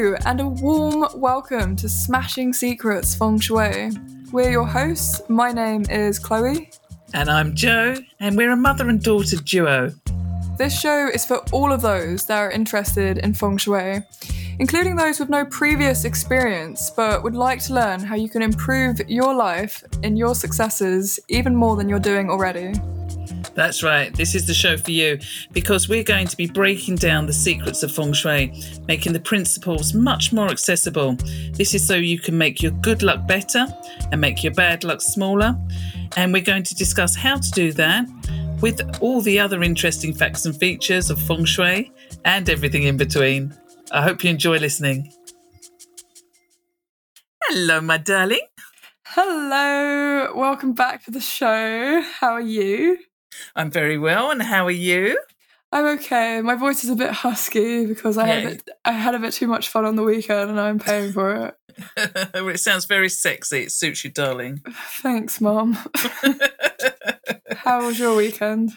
Hello, and a warm welcome to Smashing Secrets Feng Shui. We're your hosts. My name is Chloe. And I'm Joe, and we're a mother and daughter duo. This show is for all of those that are interested in Feng Shui, including those with no previous experience but would like to learn how you can improve your life and your successes even more than you're doing already. That's right. This is the show for you because we're going to be breaking down the secrets of feng shui, making the principles much more accessible. This is so you can make your good luck better and make your bad luck smaller. And we're going to discuss how to do that with all the other interesting facts and features of feng shui and everything in between. I hope you enjoy listening. Hello, my darling. Hello, welcome back to the show. How are you? I'm very well, and how are you? I'm okay. My voice is a bit husky because I had a bit, I had a bit too much fun on the weekend, and I'm paying for it. it sounds very sexy. It suits you, darling. Thanks, Mom. how was your weekend?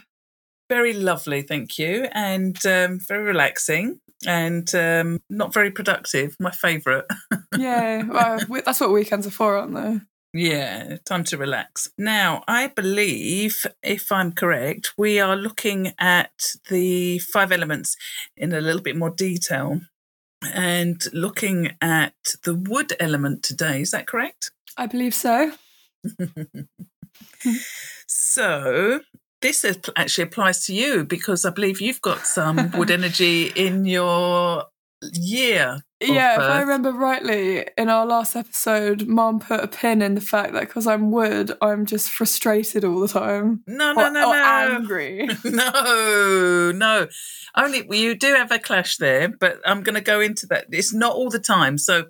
Very lovely, thank you, and um, very relaxing and um, not very productive. My favourite. yeah, well, that's what weekends are for, aren't they? Yeah, time to relax. Now, I believe, if I'm correct, we are looking at the five elements in a little bit more detail and looking at the wood element today. Is that correct? I believe so. so, this actually applies to you because I believe you've got some wood energy in your year. Yeah, if I remember rightly, in our last episode, Mom put a pin in the fact that because I'm wood, I'm just frustrated all the time. No, no, or, no, or no. Angry. no, no. Only you do have a clash there, but I'm going to go into that. It's not all the time, so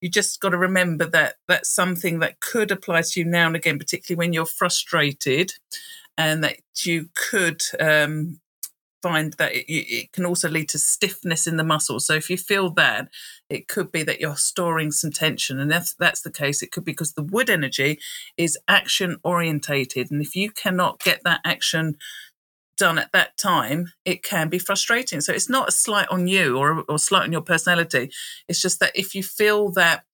you just got to remember that that's something that could apply to you now and again, particularly when you're frustrated, and that you could um, find that it, it, can also lead to stiffness in the muscles. So if you feel that, it could be that you're storing some tension. And if that's the case, it could be because the wood energy is action orientated. And if you cannot get that action done at that time, it can be frustrating. So it's not a slight on you or, or slight on your personality. It's just that if you feel that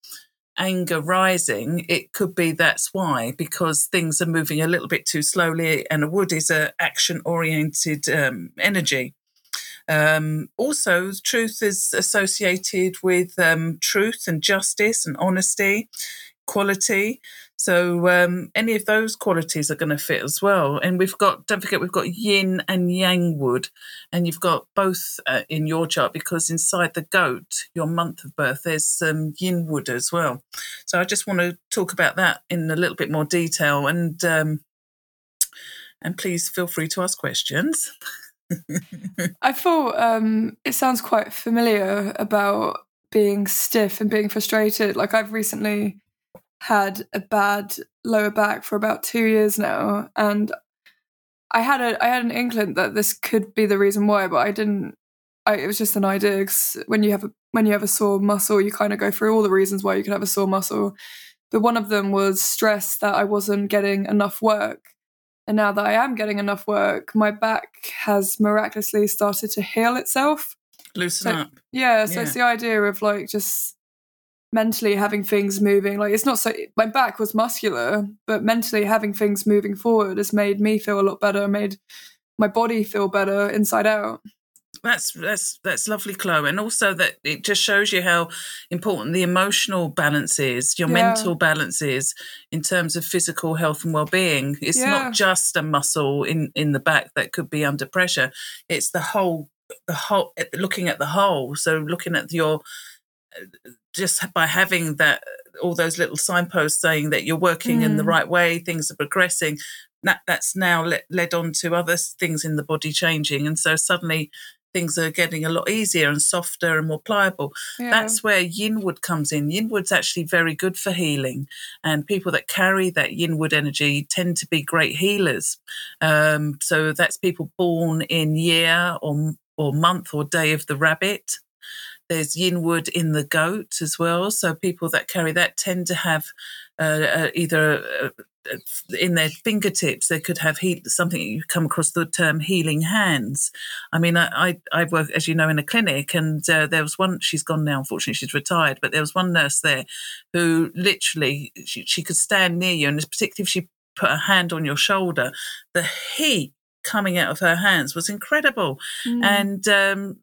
anger rising, it could be that's why, because things are moving a little bit too slowly, and a wood is a action oriented um, energy. Um, also, truth is associated with um, truth and justice and honesty, quality. So um, any of those qualities are going to fit as well. And we've got, don't forget, we've got yin and yang wood, and you've got both uh, in your chart because inside the goat, your month of birth, there's some yin wood as well. So I just want to talk about that in a little bit more detail, and um, and please feel free to ask questions. I thought um, it sounds quite familiar about being stiff and being frustrated. Like I've recently had a bad lower back for about two years now, and I had a I had an inkling that this could be the reason why, but I didn't. I, it was just an idea. Cause when you have a when you have a sore muscle, you kind of go through all the reasons why you could have a sore muscle. But one of them was stress that I wasn't getting enough work. And now that I am getting enough work, my back has miraculously started to heal itself. Loosen so, up. Yeah, so yeah. it's the idea of like just mentally having things moving like it's not so my back was muscular but mentally having things moving forward has made me feel a lot better made my body feel better inside out. That's that's that's lovely chloe. And also that it just shows you how important the emotional balance is your yeah. mental balance is in terms of physical health and well-being. It's yeah. not just a muscle in in the back that could be under pressure. It's the whole the whole eh, looking at the whole. So looking at your just by having that all those little signposts saying that you're working mm. in the mm. right way, things are progressing. That that's now led, led on to other things in the body changing, and so suddenly things are getting a lot easier and softer and more pliable. Yeah. That's where Yinwood comes in. Yinwood's actually very good for healing, and people that carry that Yinwood energy tend to be great healers. Um, so that's people born in year or or month or day of the rabbit. There's yin wood in the goat as well. So people that carry that tend to have uh, uh, either uh, in their fingertips they could have heat something you come across the term healing hands i mean i i, I work as you know in a clinic and uh, there was one she's gone now unfortunately she's retired but there was one nurse there who literally she, she could stand near you and particularly if she put a hand on your shoulder the heat coming out of her hands was incredible. Mm. And um,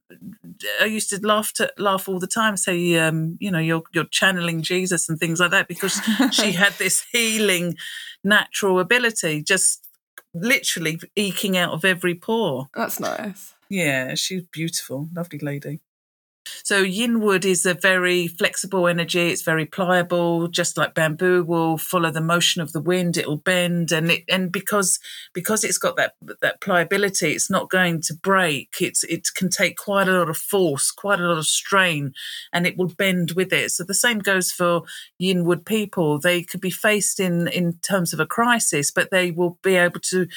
I used to laugh to laugh all the time, say, um, you know, you're you're channeling Jesus and things like that because she had this healing natural ability, just literally eking out of every pore. That's nice. Yeah, she's beautiful, lovely lady. So yin wood is a very flexible energy. It's very pliable, just like bamboo will follow the motion of the wind. It'll bend, and it and because because it's got that that pliability, it's not going to break. It's it can take quite a lot of force, quite a lot of strain, and it will bend with it. So the same goes for yin wood people. They could be faced in in terms of a crisis, but they will be able to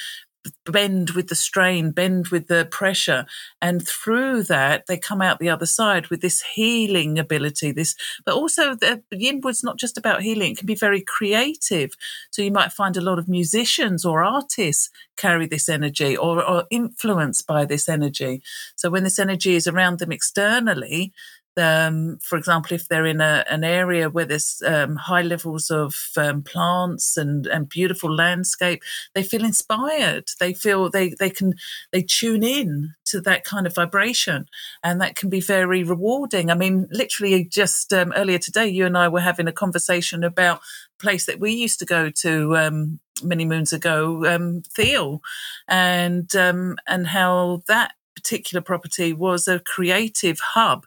bend with the strain, bend with the pressure. And through that, they come out the other side with this healing ability. This, but also the yin wood's not just about healing, it can be very creative. So you might find a lot of musicians or artists carry this energy or are influenced by this energy. So when this energy is around them externally, um, for example, if they're in a, an area where there's um, high levels of um, plants and, and beautiful landscape, they feel inspired. They feel they, they can they tune in to that kind of vibration, and that can be very rewarding. I mean, literally, just um, earlier today, you and I were having a conversation about a place that we used to go to um, many moons ago, um, Theale, and and how that particular property was a creative hub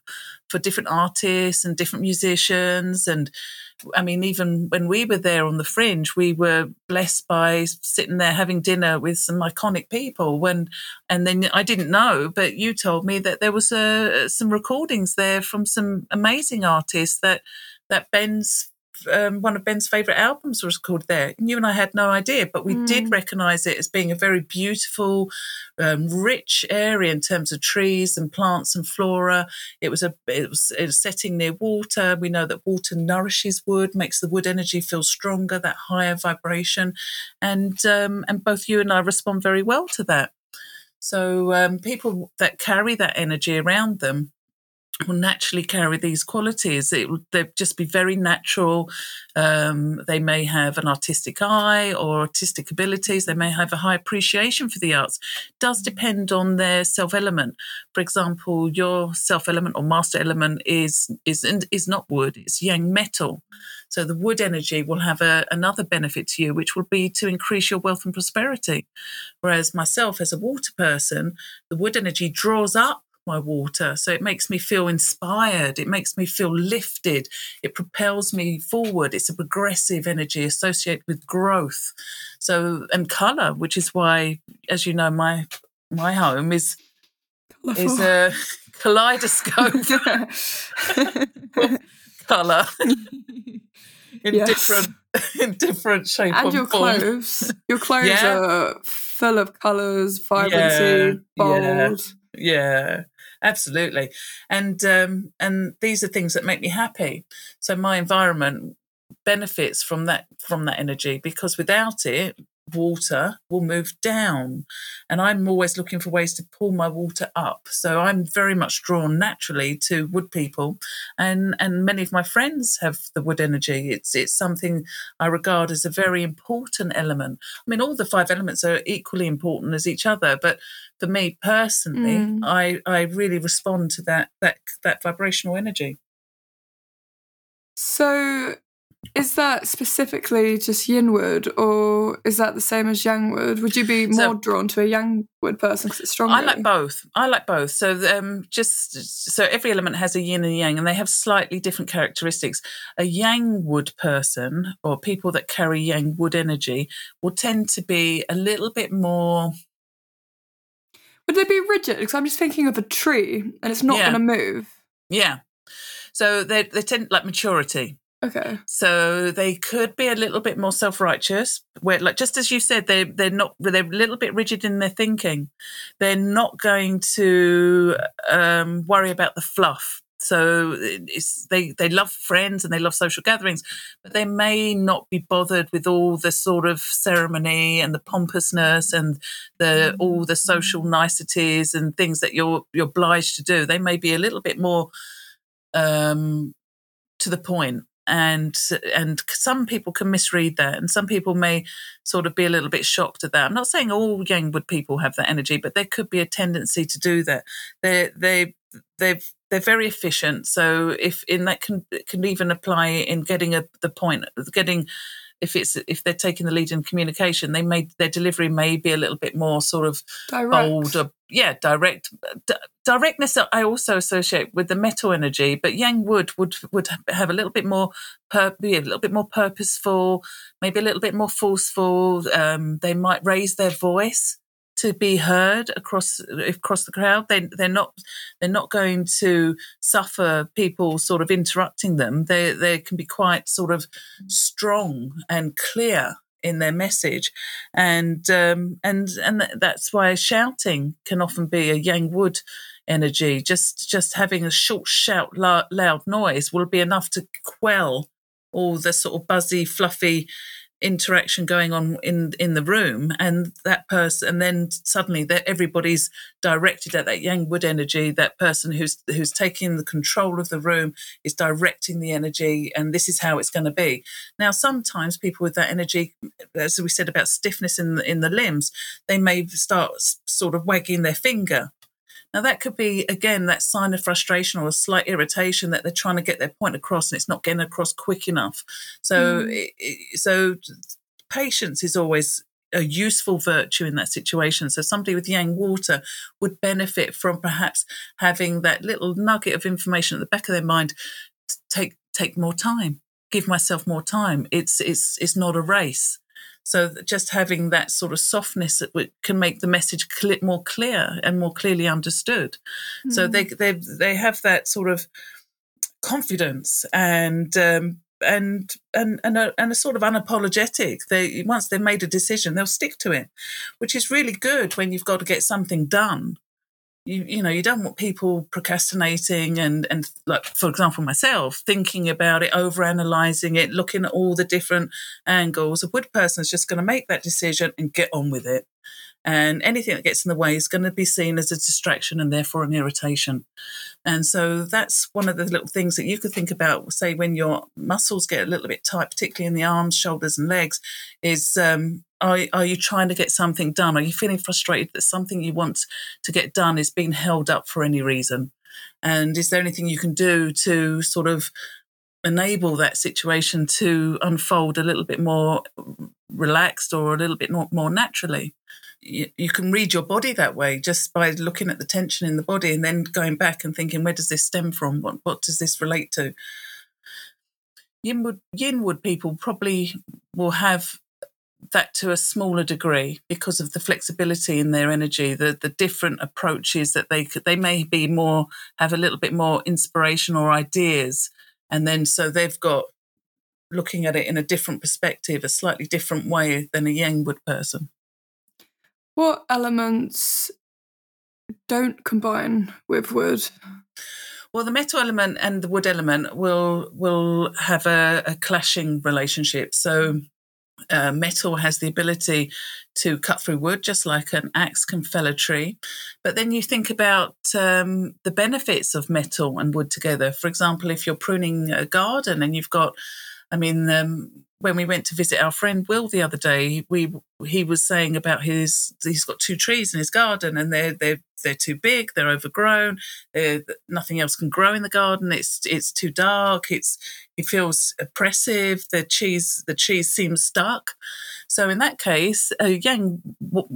for different artists and different musicians. And I mean, even when we were there on the fringe, we were blessed by sitting there having dinner with some iconic people. When and then I didn't know, but you told me that there was uh, some recordings there from some amazing artists that that Ben's um, one of Ben's favourite albums was called there. You and I had no idea, but we mm. did recognise it as being a very beautiful, um, rich area in terms of trees and plants and flora. It was a it was, it was setting near water. We know that water nourishes wood, makes the wood energy feel stronger, that higher vibration, and um, and both you and I respond very well to that. So um, people that carry that energy around them will naturally carry these qualities. It they'll just be very natural. Um, they may have an artistic eye or artistic abilities. They may have a high appreciation for the arts. Does depend on their self element. For example, your self element or master element is is is not wood. It's yang metal. So the wood energy will have a, another benefit to you, which will be to increase your wealth and prosperity. Whereas myself, as a water person, the wood energy draws up my water. So it makes me feel inspired. It makes me feel lifted. It propels me forward. It's a progressive energy associated with growth. So and color, which is why, as you know, my my home is Colourful. is a kaleidoscope color in yes. different in different shape and, and your form. clothes. Your clothes yeah. are full of colors, vibrancy, yeah. bold. Yeah. yeah absolutely. And um, and these are things that make me happy. So my environment benefits from that from that energy because without it water will move down. And i'm always looking for ways to pull my water up. So i'm very much drawn naturally to wood people. And and many of my friends have the wood energy. It's it's something i regard as a very important element. I mean all the five elements are equally important as each other but for me personally, mm. I I really respond to that that that vibrational energy. So is that specifically just yin wood, or is that the same as yang wood? Would you be more so, drawn to a yang wood person because it's stronger? I like both. I like both. So um, just so every element has a yin and yang, and they have slightly different characteristics. A yang wood person, or people that carry yang wood energy, will tend to be a little bit more would they be rigid? Because I'm just thinking of a tree and it's not yeah. going to move. Yeah. So they they tend like maturity. Okay. So they could be a little bit more self righteous, where like just as you said, they they're not they're a little bit rigid in their thinking. They're not going to um, worry about the fluff. So it's, they they love friends and they love social gatherings, but they may not be bothered with all the sort of ceremony and the pompousness and the all the social niceties and things that you're you're obliged to do. They may be a little bit more um, to the point and and some people can misread that and some people may sort of be a little bit shocked at that. I'm not saying all Yangwood people have that energy but there could be a tendency to do that. They they they they're very efficient so if in that can can even apply in getting a the point getting if it's if they're taking the lead in communication, they may their delivery may be a little bit more sort of Direct. bold or yeah, direct. D- directness I also associate with the metal energy, but Yang wood would would have a little bit more pur- be a little bit more purposeful, maybe a little bit more forceful. Um, they might raise their voice to be heard across across the crowd. They they're not they're not going to suffer people sort of interrupting them. They they can be quite sort of strong and clear in their message, and um, and and that's why shouting can often be a Yang Wood energy. Just just having a short shout, loud, loud noise will be enough to quell all the sort of buzzy, fluffy interaction going on in in the room and that person and then suddenly that everybody's directed at that Yang Wood energy that person who's who's taking the control of the room is directing the energy and this is how it's going to be. Now sometimes people with that energy as we said about stiffness in the, in the limbs they may start sort of wagging their finger now, that could be, again, that sign of frustration or a slight irritation that they're trying to get their point across and it's not getting across quick enough. So, mm. it, so patience is always a useful virtue in that situation. So somebody with yang water would benefit from perhaps having that little nugget of information at the back of their mind. Take take more time. Give myself more time. It's it's it's not a race. So just having that sort of softness that can make the message more clear and more clearly understood. Mm. So they they they have that sort of confidence and um, and and and a, and a sort of unapologetic. They once they've made a decision, they'll stick to it, which is really good when you've got to get something done you you know you don't want people procrastinating and and like for example myself thinking about it over analyzing it looking at all the different angles. A wood person is just going to make that decision and get on with it and anything that gets in the way is going to be seen as a distraction and therefore an irritation. And so that's one of the little things that you could think about, say, when your muscles get a little bit tight, particularly in the arms, shoulders, and legs, is um, are, are you trying to get something done? Are you feeling frustrated that something you want to get done is being held up for any reason? And is there anything you can do to sort of enable that situation to unfold a little bit more relaxed or a little bit more, naturally? you, you, can read your body that way just by looking at the tension in the body and then going back and thinking, where does this stem from? What, what does this relate to? Yinwood, Yinwood people probably will have that to a smaller degree because of the flexibility in their energy, the the different approaches that they could, they may be more have a little bit more inspiration or ideas, and then so they've got looking at it in a different perspective, a slightly different way than a Yangwood person. What elements don't combine with wood? Well, the metal element and the wood element will will have a, a clashing relationship. So, uh, metal has the ability to cut through wood, just like an axe can fell a tree. But then you think about um, the benefits of metal and wood together. For example, if you're pruning a garden and you've got, I mean, um, when we went to visit our friend Will the other day, we he was saying about his he's got two trees in his garden and they're they're they're too big, they're overgrown, they're, nothing else can grow in the garden. It's it's too dark. It's it feels oppressive. The cheese the cheese seems stuck. So in that case, a yang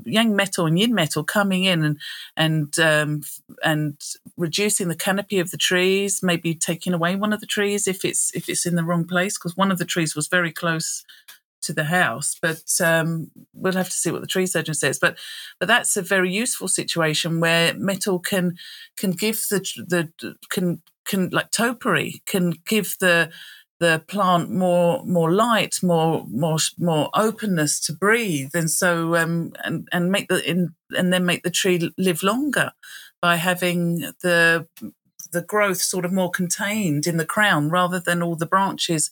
yang metal and yin metal coming in and and um, and reducing the canopy of the trees, maybe taking away one of the trees if it's if it's in the wrong place, because one of the trees was very close to the house. But um, we'll have to see what the tree surgeon says. But but that's a very useful situation where metal can can give the the can can like topiary can give the the plant more more light, more more more openness to breathe, and so um, and and make the in, and then make the tree live longer by having the the growth sort of more contained in the crown rather than all the branches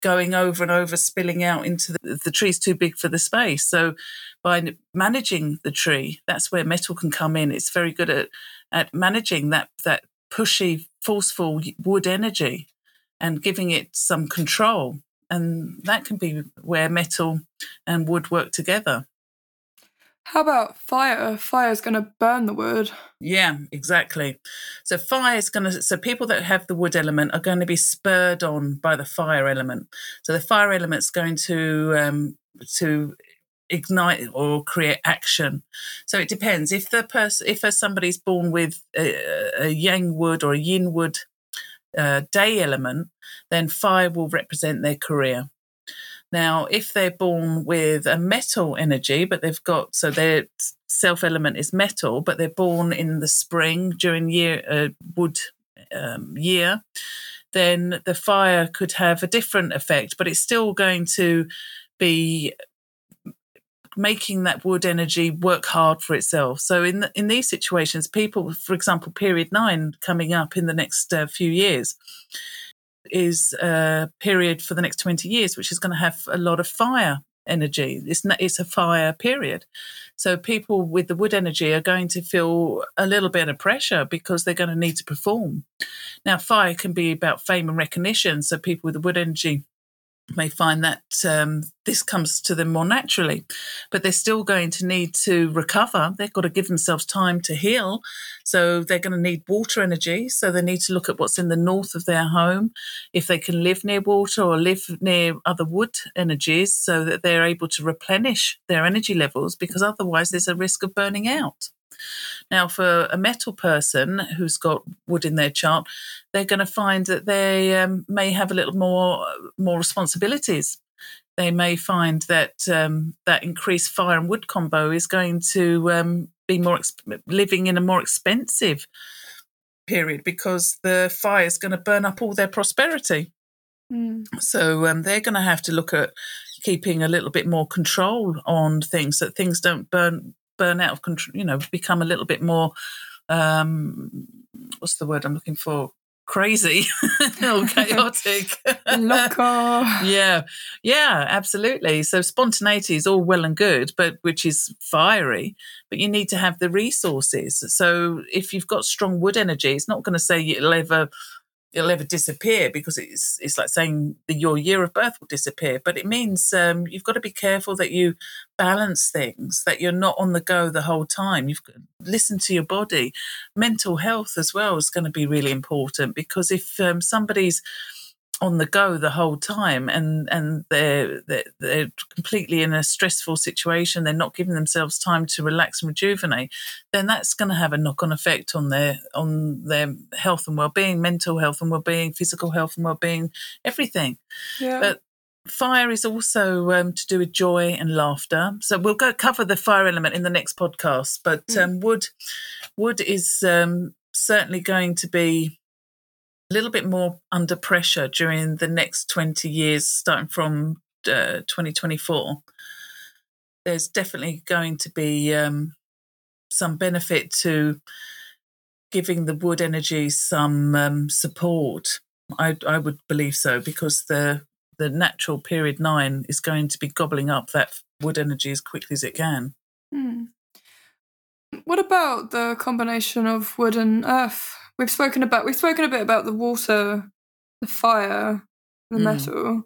going over and over, spilling out into the, the tree's too big for the space. So by managing the tree, that's where metal can come in. It's very good at at managing that that pushy, forceful wood energy and giving it some control. And that can be where metal and wood work together. How about fire? Fire is going to burn the wood. Yeah, exactly. So fire is going to. So people that have the wood element are going to be spurred on by the fire element. So the fire element is going to um, to ignite or create action. So it depends. If the person, if somebody's born with a, a yang wood or a yin wood uh, day element, then fire will represent their career. Now, if they're born with a metal energy, but they've got so their self element is metal, but they're born in the spring during year uh, wood um, year, then the fire could have a different effect, but it's still going to be making that wood energy work hard for itself. So in the, in these situations, people, for example, period nine coming up in the next uh, few years is a period for the next 20 years, which is going to have a lot of fire energy. It's, it's a fire period. So people with the wood energy are going to feel a little bit of pressure because they're going to need to perform. Now, fire can be about fame and recognition. So people with the wood energy may find that um, this comes to them more naturally, but they're still going to need to recover. They've got to give themselves time to heal. So they're going to need water energy. So they need to look at what's in the north of their home, if they can live near water or live near other wood energies, so that they're able to replenish their energy levels, because otherwise there's a risk of burning out. Now, for a metal person who's got wood in their chart, they're going to find that they um, may have a little more more responsibilities. They may find that um, that increased fire and wood combo is going to um, be more exp- living in a more expensive period because the fire is going to burn up all their prosperity. Mm. So um, they're going to have to look at keeping a little bit more control on things so that things don't burn burn out of control, you know, become a little bit more, um, what's the word I'm looking for? Crazy or chaotic. Loco. yeah. Yeah, absolutely. So spontaneity is all well and good, but which is fiery, but you need to have the resources. So if you've got strong wood energy, it's not going to say you'll ever it'll ever disappear because it's it's like saying your year of birth will disappear. But it means um, you've got to be careful that you balance things, that you're not on the go the whole time. You've listen to your body. Mental health as well is going to be really important because if um, somebody's on the go the whole time and and they're, they're, they're completely in a stressful situation they're not giving themselves time to relax and rejuvenate then that's going to have a knock-on effect on their on their health and well-being mental health and well-being physical health and well-being everything yeah. but fire is also um, to do with joy and laughter so we'll go cover the fire element in the next podcast but mm. um, wood wood is um, certainly going to be a little bit more under pressure during the next 20 years, starting from uh, 2024. There's definitely going to be um, some benefit to giving the wood energy some um, support. I, I would believe so because the the natural period nine is going to be gobbling up that wood energy as quickly as it can. Hmm. What about the combination of wood and earth? We've spoken about we've spoken a bit about the water, the fire, the mm. metal,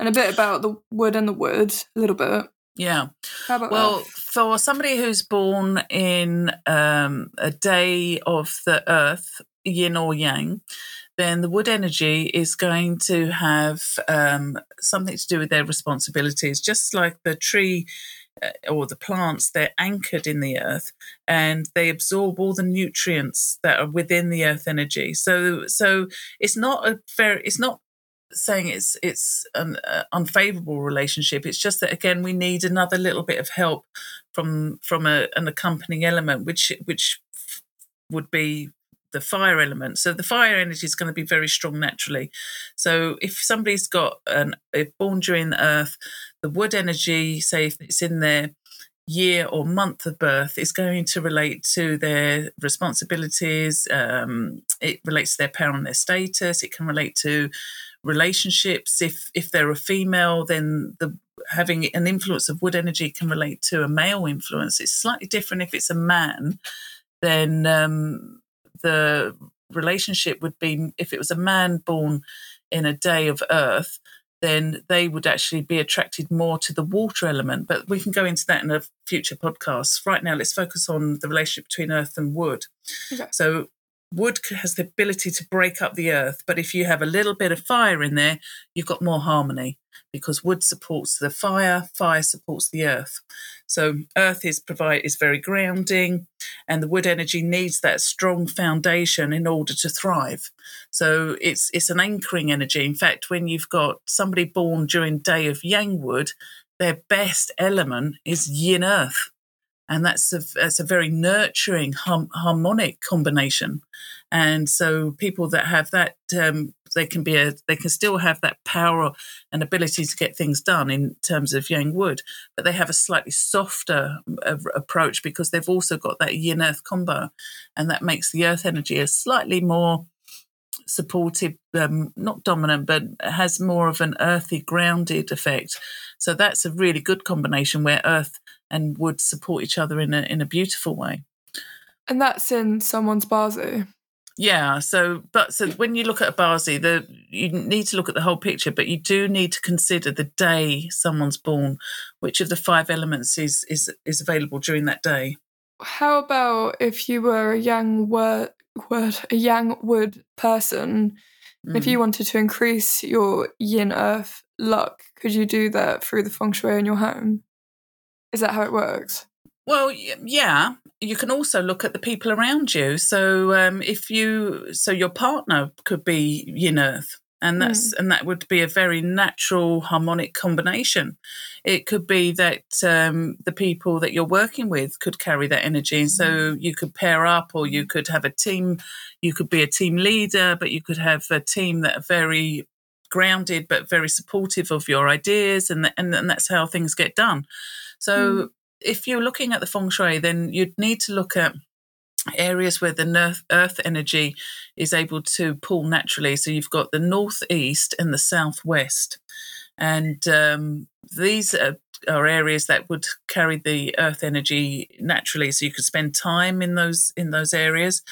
and a bit about the wood and the wood, a little bit. Yeah. How about well, earth? for somebody who's born in um, a day of the earth, yin or yang, then the wood energy is going to have um, something to do with their responsibilities, just like the tree or the plants, they're anchored in the earth and they absorb all the nutrients that are within the earth energy. So, so it's not a very, it's not saying it's it's an uh, unfavorable relationship. It's just that again we need another little bit of help from from a, an accompanying element, which which would be the fire element. So the fire energy is going to be very strong naturally. So if somebody's got an if born during the earth, the wood energy, say if it's in their year or month of birth is going to relate to their responsibilities. Um, it relates to their and their status. It can relate to relationships. If if they're a female, then the having an influence of wood energy can relate to a male influence. It's slightly different if it's a man. Then um, the relationship would be if it was a man born in a day of Earth then they would actually be attracted more to the water element. But we can go into that in a future podcast. Right now, let's focus on the relationship between earth and wood. Okay. So, wood has the ability to break up the earth, but if you have a little bit of fire in there, you've got more harmony because wood supports the fire, fire supports the earth. So earth is provide is very grounding, and the wood energy needs that strong foundation in order to thrive. So it's it's an anchoring energy. In fact, when you've got somebody born during day of Yang wood, their best element is Yin Earth and that's a that's a very nurturing harmonic combination. And so people that have that um, they can be a they can still have that power and ability to get things done in terms of yang wood but they have a slightly softer uh, approach because they've also got that yin earth combo. And that makes the earth energy a slightly more supportive um, not dominant but has more of an earthy grounded effect so that's a really good combination where earth and wood support each other in a in a beautiful way. And that's in someone's bazi. Yeah. So, but so when you look at a bazi, the you need to look at the whole picture, but you do need to consider the day someone's born. Which of the five elements is is is available during that day? How about if you were a young word word a yang wood person? Mm. If you wanted to increase your yin earth luck, could you do that through the feng shui in your home? Is that how it works? Well, yeah. You can also look at the people around you. So um, if you, so your partner could be yin earth, and that's mm. and that would be a very natural harmonic combination. It could be that um, the people that you're working with could carry that energy, and so hmm. you could pair up, or you could have a team. You could be a team leader, but you could have a team that are very grounded but very supportive of your ideas, and and, and that's how things get done. So mm. if you're looking at the feng shui, then you'd need to look at areas where the earth energy is able to pull naturally. So you've got the northeast and the southwest. And um, these are, are, areas that would carry the earth energy naturally, so you could spend time in those in those areas.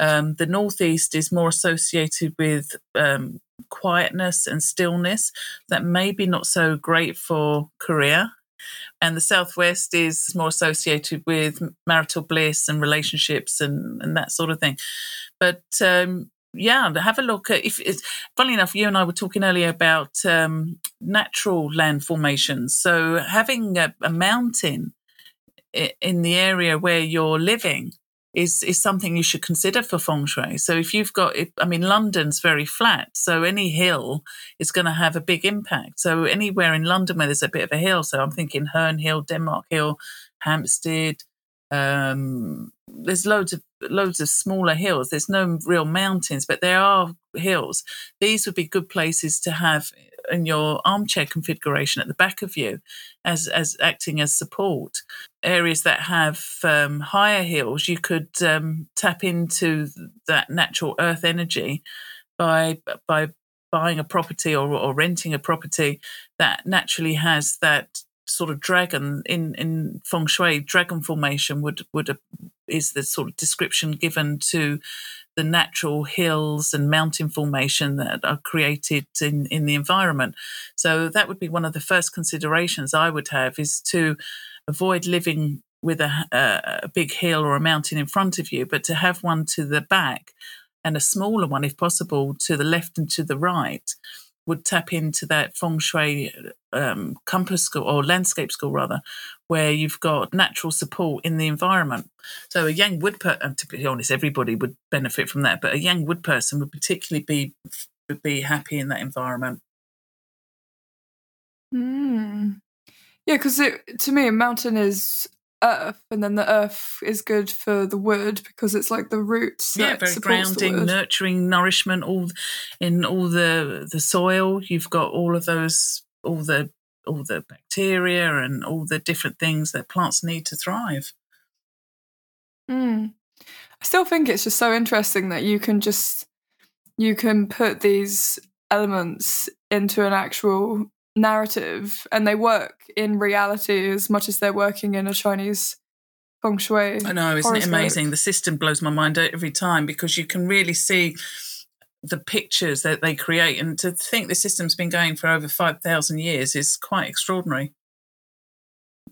Um, the northeast is more associated with um, quietness and stillness. That may be not so great for career and the southwest is more associated with marital bliss and relationships and, and that sort of thing. But um, yeah have a look at if it's funny enough you and i were talking earlier about um, natural land formations. So having a, a mountain in the area where you're living is is something you should consider for feng shui. So if you've got, I mean, London's very flat, so any hill is going to have a big impact. So anywhere in London where there's a bit of a hill, so I'm thinking Herne Hill, Denmark Hill, Hampstead. Um, there's loads of loads of smaller hills. There's no real mountains, but there are hills. These would be good places to have in your armchair configuration at the back of you as as acting as support. Areas that have um, higher hills you could um, tap into that natural earth energy by by buying a property or, or renting a property that naturally has that sort of dragon in in feng shui dragon formation would would is the sort of description given to the natural hills and mountain formation that are created in, in the environment. So that would be one of the first considerations I would have is to avoid living with a, a, big hill or a mountain in front of you, but to have one to the back and a smaller one, if possible, to the left and to the right would tap into that feng shui um, compass school or landscape school rather, where you've got natural support in the environment. So a yang wood person, to be honest, everybody would benefit from that, but a yang wood person would particularly be would be happy in that environment. Mm. Yeah, because to me, a mountain is earth, and then the earth is good for the wood because it's like the roots. Yeah, very grounding, nurturing, nourishment. All in all the the soil. You've got all of those, all the all the bacteria and all the different things that plants need to thrive. Mm. I still think it's just so interesting that you can just you can put these elements into an actual narrative and they work in reality as much as they're working in a Chinese feng shui. I know, isn't it amazing? The system blows my mind every time because you can really see the pictures that they create. And to think the system's been going for over 5,000 years is quite extraordinary.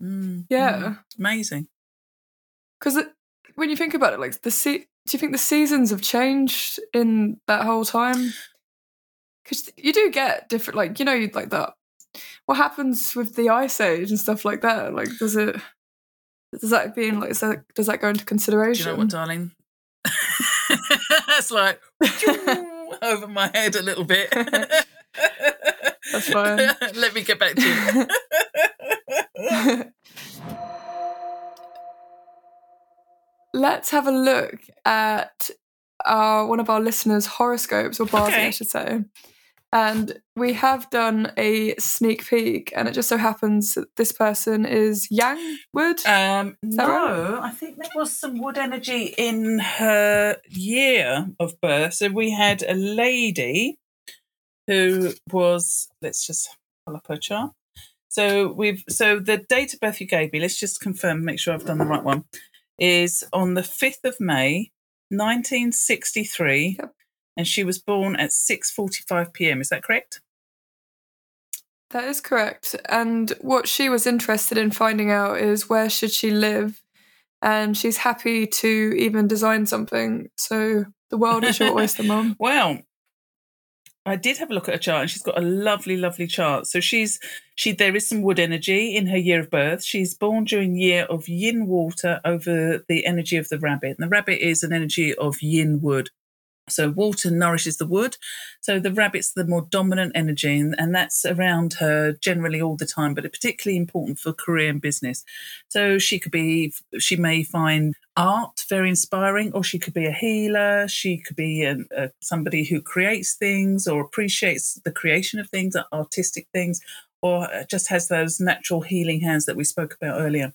Mm, yeah. Mm, amazing. Because when you think about it, like the se- do you think the seasons have changed in that whole time? Because you do get different, like, you know, like that. What happens with the ice age and stuff like that? Like, does it does that being like that, does that go into consideration? Do you know what, darling? it's like over my head a little bit. That's fine. Let me get back to you. Let's have a look at our one of our listeners' horoscopes or bars, okay. I should say. And we have done a sneak peek, and it just so happens that this person is Yang Wood. Um, no, right? I think there was some wood energy in her year of birth. So we had a lady who was, let's just pull up her chart. So we've so the date of birth you gave me, let's just confirm, make sure I've done the right one, is on the 5th of May, 1963. Yep and she was born at 6:45 p.m. Is that correct? That is correct. And what she was interested in finding out is where should she live, and she's happy to even design something. So the world is your oyster, mum. Well, I did have a look at her chart, and she's got a lovely, lovely chart. So she's she there is some wood energy in her year of birth. She's born during year of yin water over the energy of the rabbit, and the rabbit is an energy of yin wood. So water nourishes the wood. So the rabbit's the more dominant energy, and, and that's around her generally all the time, but particularly important for career and business. So she could be, she may find art very inspiring, or she could be a healer. She could be a, a, somebody who creates things or appreciates the creation of things, uh, artistic things, or uh, just has those natural healing hands that we spoke about earlier.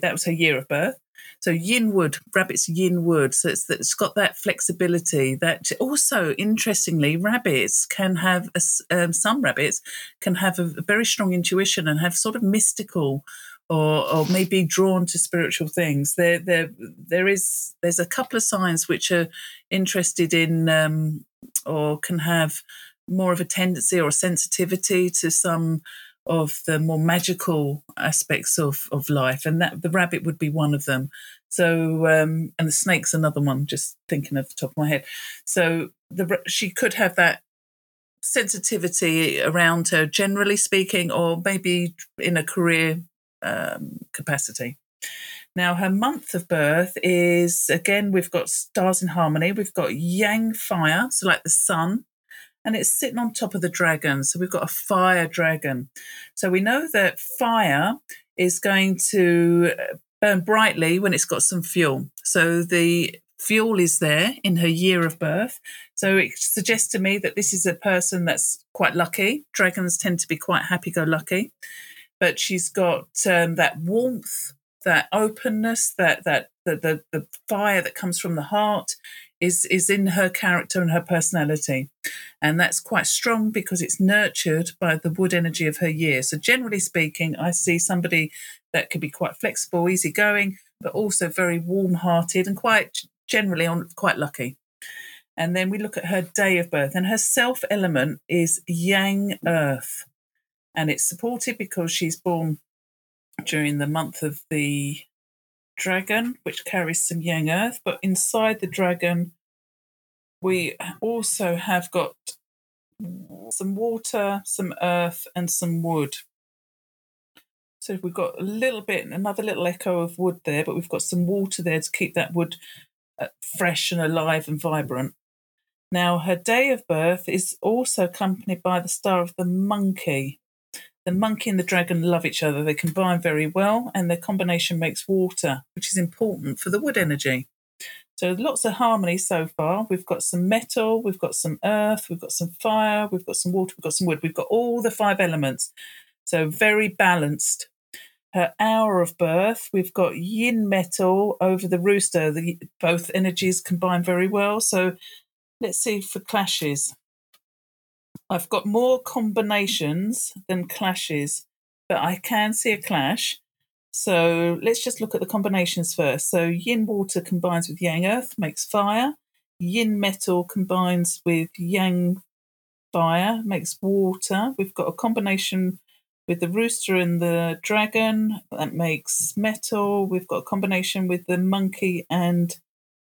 That was her year of birth. So yin wood, rabbits yin wood. So it's, it's got that flexibility. That also, interestingly, rabbits can have a, um, some rabbits can have a, very strong intuition and have sort of mystical or, or maybe drawn to spiritual things. There, there, there is. There's a couple of signs which are interested in um, or can have more of a tendency or a sensitivity to some of the more magical aspects of, of life, and that the rabbit would be one of them. So, um, and the snake's another one. Just thinking of the top of my head. So, the she could have that sensitivity around her, generally speaking, or maybe in a career um, capacity. Now, her month of birth is again, we've got stars in harmony. We've got yang fire, so like the sun, and it's sitting on top of the dragon. So we've got a fire dragon. So we know that fire is going to uh, burn brightly when it's got some fuel. So the fuel is there in her year of birth. So it suggests to me that this is a person that's quite lucky. Dragons tend to be quite happy go lucky. But she's got um, that warmth, that openness, that that the, the the fire that comes from the heart is is in her character and her personality. And that's quite strong because it's nurtured by the wood energy of her year so generally speaking i see somebody that could be quite flexible easygoing but also very warm-hearted and quite generally on quite lucky. And then we look at her day of birth and her self element is yang earth. And it's supported because she's born during the month of the dragon, which carries some yang earth. But inside the dragon, we also have got some water, some earth, and some wood. So we've got a little bit, another little echo of wood there, but we've got some water there to keep that wood uh, fresh and alive and vibrant. Now, her day of birth is also accompanied by the star of the monkey. The monkey and the dragon love each other. They combine very well, and their combination makes water, which is important for the wood energy. So lots of harmony so far. We've got some metal, we've got some earth, we've got some fire, we've got some water, we've got some wood. We've got all the five elements. So very balanced. Her hour of birth, we've got yin metal over the rooster. The, both energies combine very well. So let's see for clashes. I've got more combinations than clashes, but I can see a clash. So let's just look at the combinations first. So yin water combines with yang earth, makes fire. Yin metal combines with yang fire, makes water. We've got a combination with the rooster and the dragon that makes metal. We've got a combination with the monkey and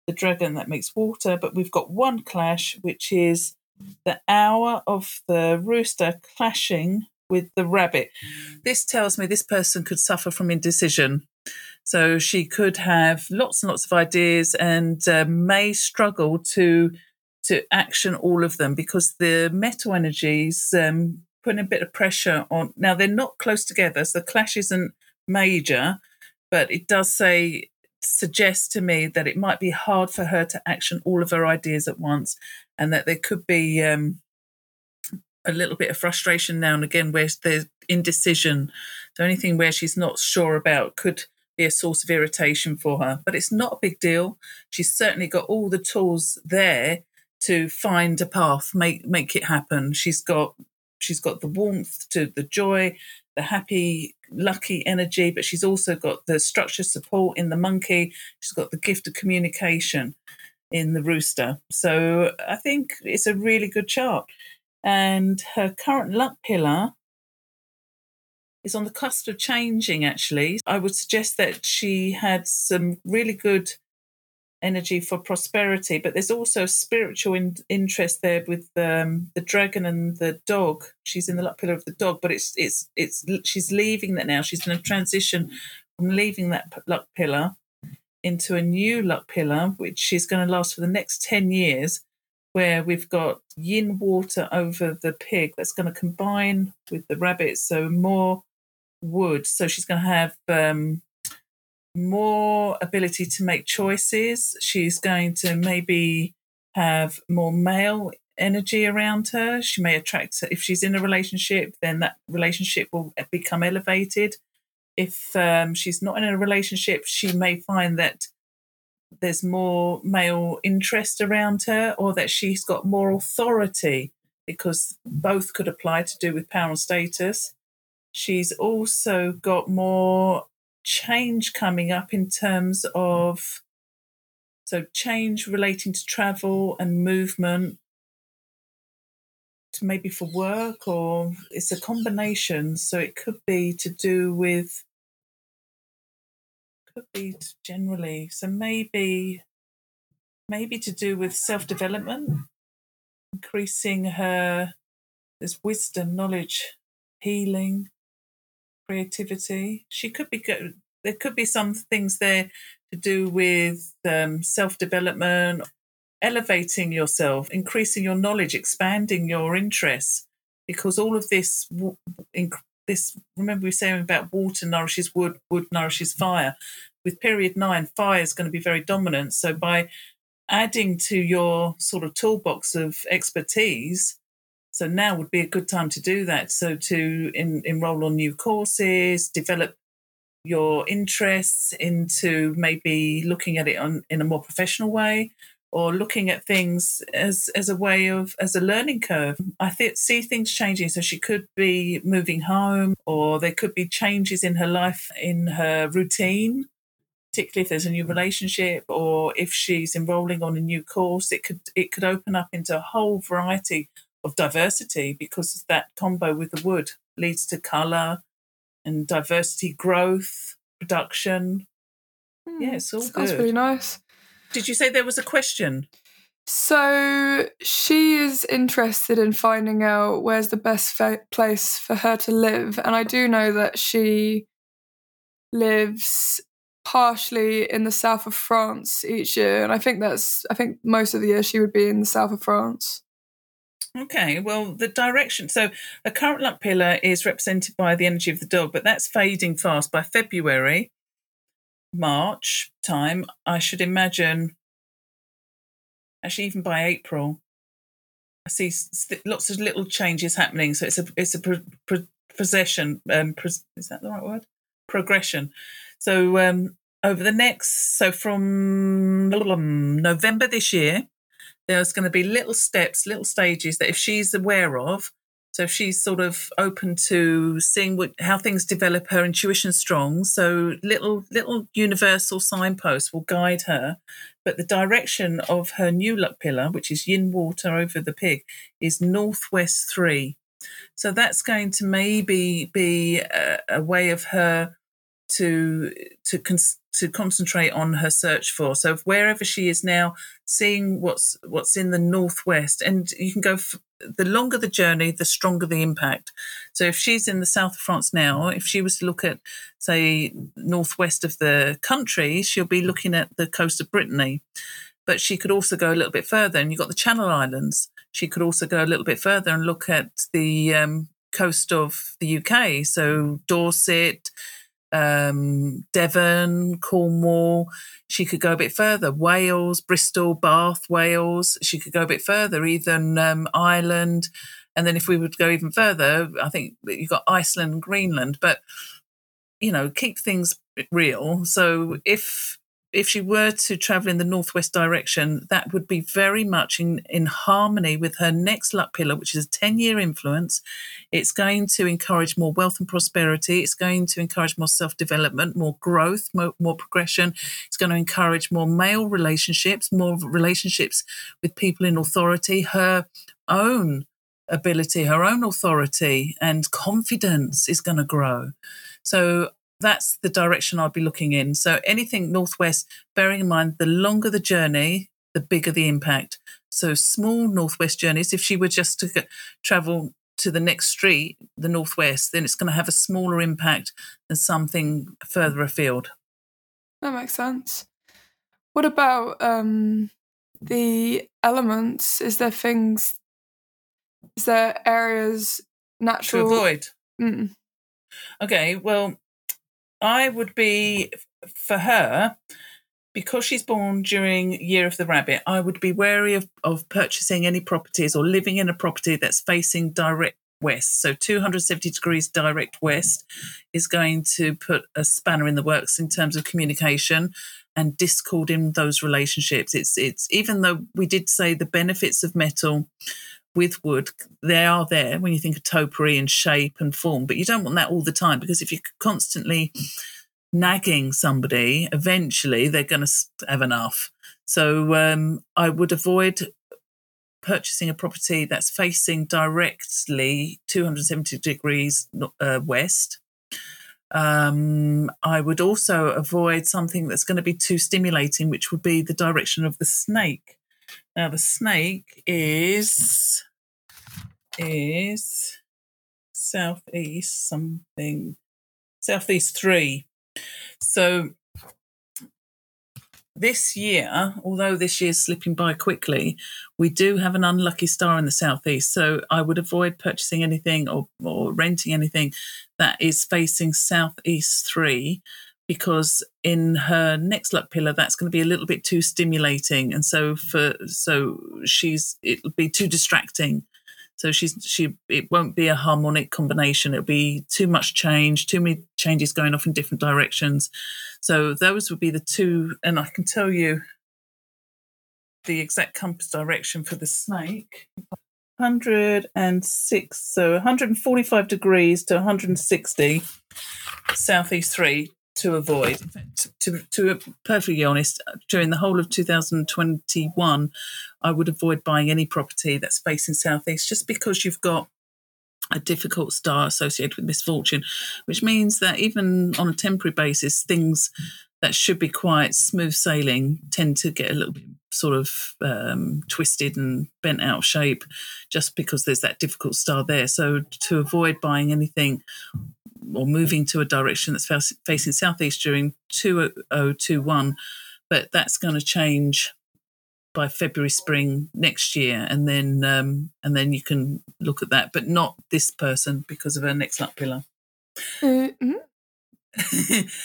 the dragon that makes water. But we've got one clash, which is the hour of the rooster clashing with the rabbit. This tells me this person could suffer from indecision. So she could have lots and lots of ideas and uh, may struggle to to action all of them because the metal energies um, putting a bit of pressure on. Now they're not close together, so the clash isn't major, but it does say suggest to me that it might be hard for her to action all of her ideas at once, and that there could be um, a little bit of frustration now and again where there's indecision. So anything where she's not sure about could be a source of irritation for her. But it's not a big deal. She's certainly got all the tools there to find a path, make make it happen. She's got she's got the warmth to the joy, the happy, lucky energy, but she's also got the structure support in the monkey. She's got the gift of communication in the rooster. So I think it's a really good chart. And her current luck pillar is on the cusp of changing, actually. I would suggest that she had some really good energy for prosperity, but there's also spiritual in- interest there with um, the dragon and the dog. She's in the luck pillar of the dog, but it's it's it's she's leaving that now. She's in a transition from leaving that luck pillar into a new luck pillar, which is going to last for the next ten years. Where we've got yin water over the pig that's going to combine with the rabbit, so more wood. So she's going to have um, more ability to make choices. She's going to maybe have more male energy around her. She may attract, if she's in a relationship, then that relationship will become elevated. If um, she's not in a relationship, she may find that there's more male interest around her or that she's got more authority because both could apply to do with power and status. She's also got more change coming up in terms of so change relating to travel and movement maybe for work or it's a combination so it could be to do with be generally so maybe maybe to do with self-development increasing her there's wisdom knowledge healing creativity. She could be good. There could be some things there to do with um, self development, elevating yourself, increasing your knowledge, expanding your interests, because all of this, this remember we were saying about water nourishes wood, wood nourishes fire. With period nine, fire is going to be very dominant. So by adding to your sort of toolbox of expertise, so now would be a good time to do that. So to in, enroll on new courses, develop your interests into maybe looking at it on in a more professional way or looking at things as as a way of as a learning curve. I th- see things changing. So she could be moving home, or there could be changes in her life, in her routine, particularly if there's a new relationship, or if she's enrolling on a new course. It could it could open up into a whole variety of diversity because that combo with the wood leads to color and diversity growth production mm, yeah it's all sounds good. really nice did you say there was a question so she is interested in finding out where's the best fa- place for her to live and i do know that she lives partially in the south of france each year and i think that's i think most of the year she would be in the south of france Okay, well, the direction. So, a current luck pillar is represented by the energy of the dog, but that's fading fast. By February, March time, I should imagine, actually, even by April, I see lots of little changes happening. So, it's a it's a possession. Um, pres- is that the right word? Progression. So um, over the next, so from November this year, there's going to be little steps, little stages that if she's aware of, so she's sort of open to seeing what, how things develop, her intuition strong. So little little universal signposts will guide her, but the direction of her new luck pillar, which is yin water over the pig, is northwest three. So that's going to maybe be a, a way of her to to cons- to concentrate on her search for. So wherever she is now, seeing what's what's in the northwest, and you can go. F- the longer the journey, the stronger the impact. So if she's in the south of France now, if she was to look at, say, northwest of the country, she'll be looking at the coast of Brittany. But she could also go a little bit further, and you've got the Channel Islands. She could also go a little bit further and look at the um, coast of the UK, so Dorset, um, Devon, Cornwall. She could go a bit further. Wales, Bristol, Bath, Wales. She could go a bit further, even um, Ireland. And then if we would go even further, I think you've got Iceland and Greenland. But, you know, keep things real. So if if she were to travel in the northwest direction, that would be very much in, in harmony with her next luck pillar, which is a 10 year influence. It's going to encourage more wealth and prosperity. It's going to encourage more self development, more growth, more, more, progression. It's going to encourage more male relationships, more relationships with people in authority, her own ability, her own authority and confidence is going to grow. So that's the direction I'd be looking in. So anything northwest, bearing in mind the longer the journey, the bigger the impact. So small northwest journeys, if she were just to travel to the next street, the northwest, then it's going to have a smaller impact than something further afield. That makes sense. What about um, the elements? Is there things? Is there areas natural to avoid? Mm. Okay, well, I would be for her because she's born during Year of the Rabbit. I would be wary of, of purchasing any properties or living in a property that's facing direct west. So 270 degrees direct west is going to put a spanner in the works in terms of communication and discord in those relationships. It's it's even though we did say the benefits of metal with wood, they are there when you think of topiary and shape and form, but you don't want that all the time because if you're constantly nagging somebody, eventually they're going to have enough. So um, I would avoid purchasing a property that's facing directly 270 degrees uh, west. Um, I would also avoid something that's going to be too stimulating, which would be the direction of the snake. Now, the snake is is southeast something, southeast three. So this year, although this year's slipping by quickly, we do have an unlucky star in the southeast. So I would avoid purchasing anything or, or renting anything that is facing southeast three because in her next luck pillar that's going to be a little bit too stimulating and so for so she's it'll be too distracting so she's she it won't be a harmonic combination. It'll be too much change, too many changes going off in different directions. So those would be the two, and I can tell you the exact compass direction for the snake. 106, so 145 degrees to 160 southeast three to avoid. To, to, to perfectly honest, during the whole of 2021, I would avoid buying any property that's facing southeast just because you've got a difficult star associated with misfortune, which means that even on a temporary basis, things that should be quite smooth sailing tend to get a little bit sort of um, twisted and bent out of shape just because there's that difficult star there. So to avoid buying anything or moving to a direction that's facing southeast during 2021, but that's going to change by February, spring next year, and then um, and then you can look at that, but not this person because of her next luck pillar. Mm-hmm.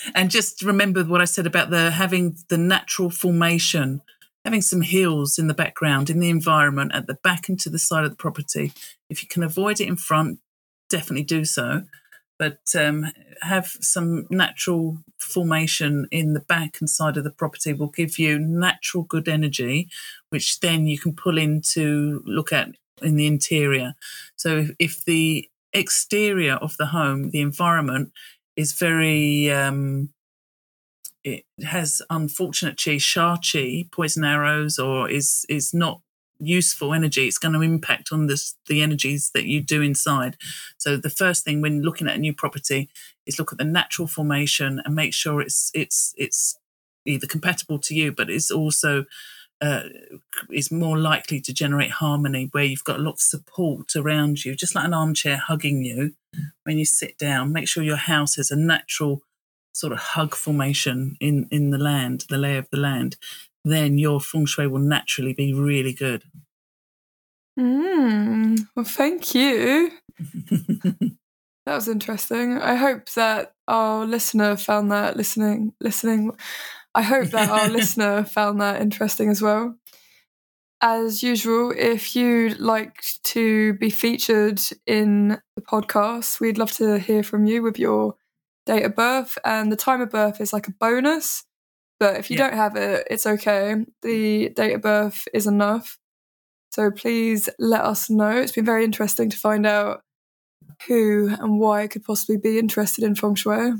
and just remember what I said about the having the natural formation, having some hills in the background, in the environment, at the back and to the side of the property. If you can avoid it in front, definitely do so but um, have some natural formation in the back and side of the property will give you natural good energy, which then you can pull in to look at in the interior. So if, if the exterior of the home, the environment is very um, it has unfortunate chi, sha chi, poison arrows, or is is not useful energy, it's going to impact on this, the energies that you do inside. So the first thing when looking at a new property is look at the natural formation and make sure it's it's it's either compatible to you, but it's also uh, is more likely to generate harmony where you've got a lot of support around you, just like an armchair hugging you when you sit down. Make sure your house has a natural sort of hug formation in in the land, the lay of the land. Then your feng shui will naturally be really good. Mm, well, thank you. that was interesting. I hope that our listener found that listening listening. I hope that our listener found that interesting as well. As usual, if you'd like to be featured in the podcast, we'd love to hear from you with your date of birth. And the time of birth is like a bonus. But if you yeah. don't have it, it's okay. The date of birth is enough. So please let us know. It's been very interesting to find out who and why could possibly be interested in feng shui.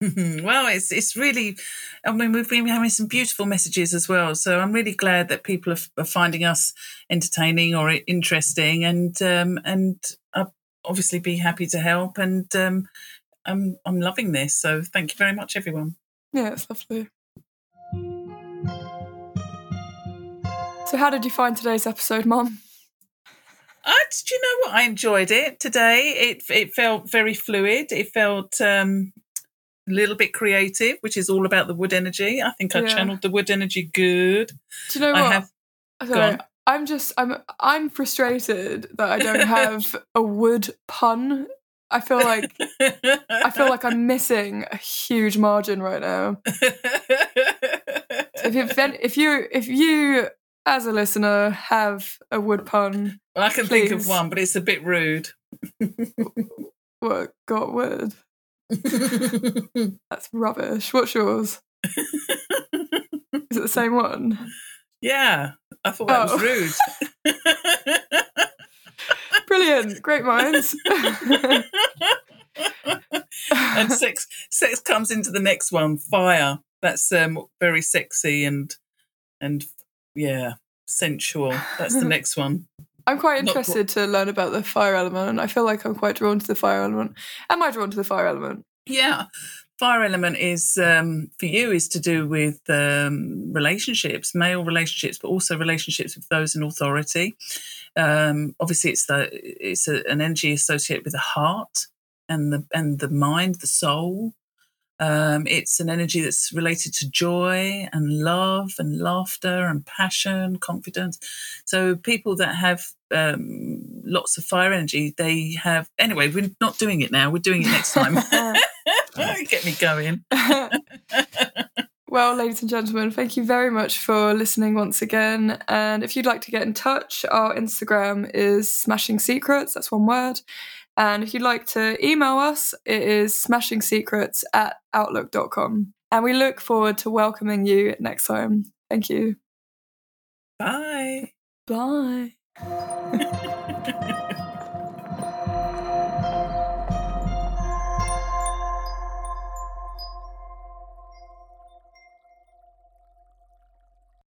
well, it's it's really. I mean, we've been having some beautiful messages as well. So I'm really glad that people are, are finding us entertaining or interesting, and um, and I'll obviously be happy to help. And um, I'm I'm loving this. So thank you very much, everyone. Yeah, it's lovely. How did you find today's episode, Mum? Uh, did you know what? I enjoyed it today. It it felt very fluid. It felt um, a little bit creative, which is all about the wood energy. I think I yeah. channeled the wood energy good. Do you know what? I have, Sorry, I'm just I'm I'm frustrated that I don't have a wood pun. I feel like I feel like I'm missing a huge margin right now. if, if, if you if you as a listener, have a wood pun. Well, I can please. think of one, but it's a bit rude. what got wood? That's rubbish. What's yours? Is it the same one? Yeah, I thought that oh. was rude. Brilliant, great minds. and sex, sex comes into the next one. Fire. That's um, very sexy and and yeah, sensual. That's the next one. I'm quite interested to learn about the fire element. I feel like I'm quite drawn to the fire element. Am I drawn to the fire element? Yeah. Fire element is um, for you is to do with um, relationships, male relationships, but also relationships with those in authority. Um, obviously, it's the it's a, an energy associated with the heart and the and the mind, the soul. Um, it's an energy that's related to joy and love and laughter and passion, confidence. So people that have um, lots of fire energy, they have. Anyway, we're not doing it now. We're doing it next time. Get me going. Well, ladies and gentlemen, thank you very much for listening once again. And if you'd like to get in touch, our Instagram is Smashing Secrets, that's one word. And if you'd like to email us, it is smashingsecrets at outlook.com. And we look forward to welcoming you next time. Thank you. Bye. Bye.